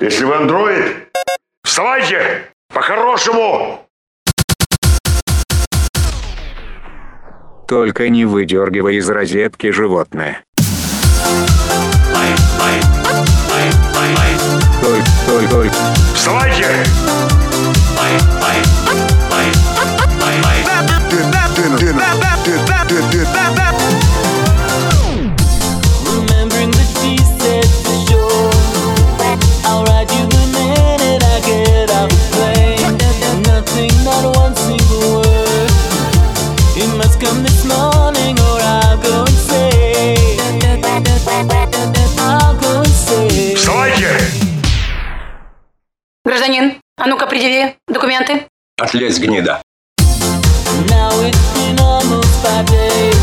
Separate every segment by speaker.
Speaker 1: Если вы андроид, вставайте! По-хорошему!
Speaker 2: Только не выдергивай из розетки животное. Толь, толь, толь.
Speaker 1: Вставайте!
Speaker 3: Nothing, not one single word It must come this morning or I'll go insane I'll go insane
Speaker 1: Вставайте!
Speaker 4: Гражданин, а ну-ка предъяви документы.
Speaker 5: Отлезь, гнида.
Speaker 3: Now it's been almost five days.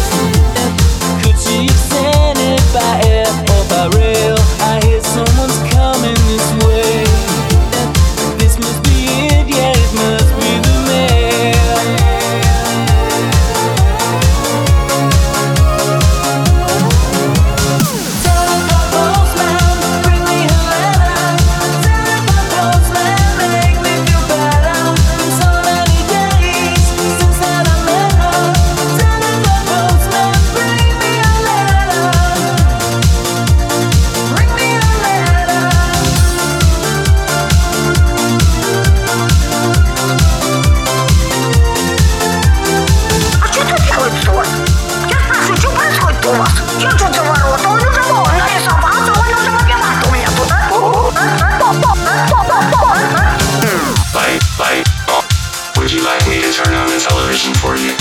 Speaker 6: Turn on the television for you?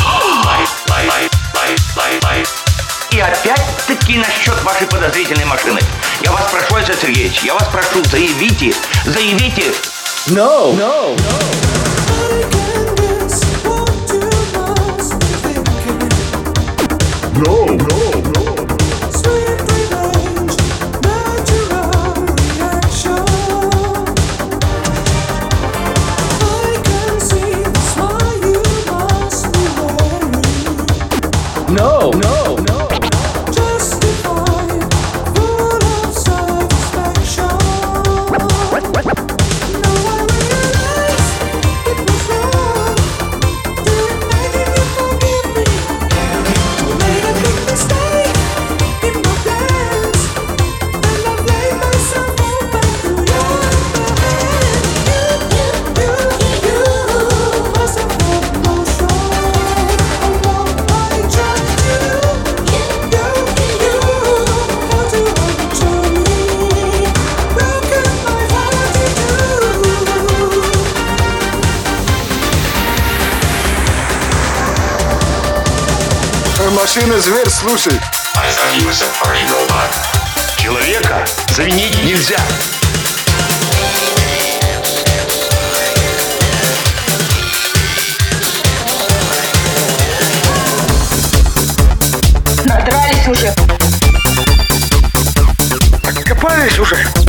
Speaker 6: light, light, light, light, light, light.
Speaker 7: И опять-таки насчет вашей подозрительной машины. Я вас прошу, Александр Сергеевич, я вас прошу, заявите, заявите.
Speaker 5: No! No!
Speaker 1: No, no, no.
Speaker 8: Машина зверь, слушай.
Speaker 1: Человека заменить нельзя.
Speaker 4: Надрались уже.
Speaker 1: Копались уже.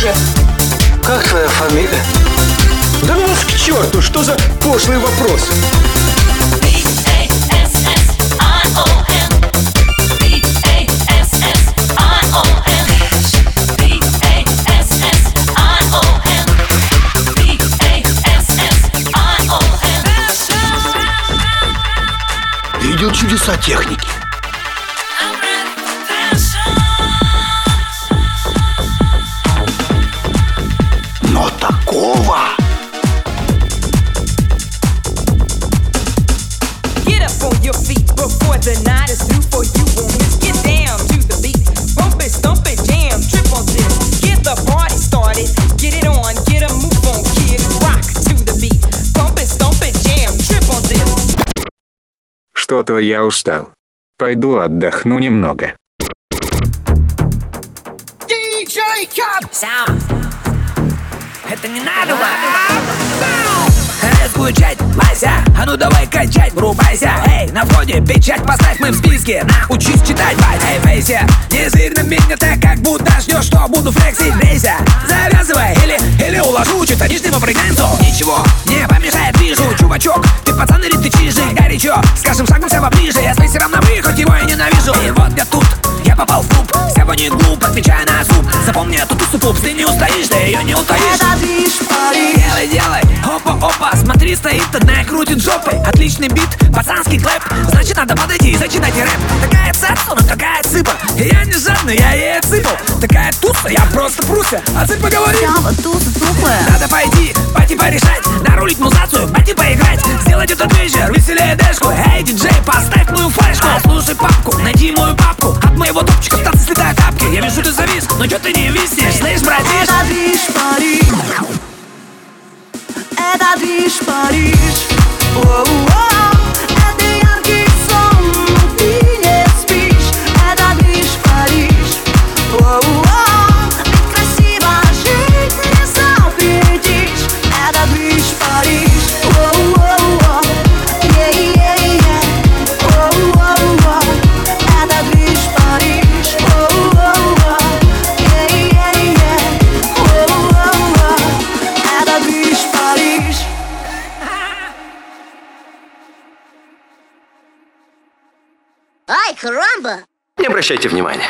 Speaker 4: Уже.
Speaker 5: Как твоя фамилия? Да ну вас к черту, что за пошлый вопрос? Видел чудеса техники.
Speaker 3: Your feet before the night is through for you won't miss. Get down to the beat. Bump it, stomp it, jam, trip on this. Get the party started. Get it on, get a move on, kid. Rock to the beat. Bump it, stomp it, jam, trip on this.
Speaker 2: Что-то я устал. Пойду отдохну немного.
Speaker 9: DJ Cup!
Speaker 10: Sound.
Speaker 8: это не надо Скучать, Вася, а ну давай качать, врубайся. Эй, на входе печать поставь, мы в списке. Научись читать, бать, эй, Фейся Не зырь на меня так, как будто ждешь, что буду флексить. Рейся, завязывай, или, или уложу Чё-то нижнего прыганцу Ничего, не помешает, вижу, чувачок. Ты пацан или ты чижик, горячо Скажем шагом все поближе, я с фейсером на выход, его я ненавижу. И вот я тут, я попал в клуб. Сегодня глуп, отвечая на зуб Запомни эту тусу, пупс, ты не устоишь, ты ее не утаишь.
Speaker 3: Это движ Париж
Speaker 8: Делай, делай, Смотри, стоит одна и крутит жопой. Отличный бит, пацанский клэп. Значит, надо подойти и зачинать рэп. Такая цепса, ну такая цыпа. Я не жадный, я ей отсыпал Такая туса, я просто пруся. А ты поговори.
Speaker 3: Прямо туса тухлая
Speaker 8: Надо пойти, пойти порешать Нарулить музацию, пойти поиграть. Сделать этот вечер веселее дэшку. Эй, диджей, поставь
Speaker 9: Карамба!
Speaker 5: Не обращайте внимания.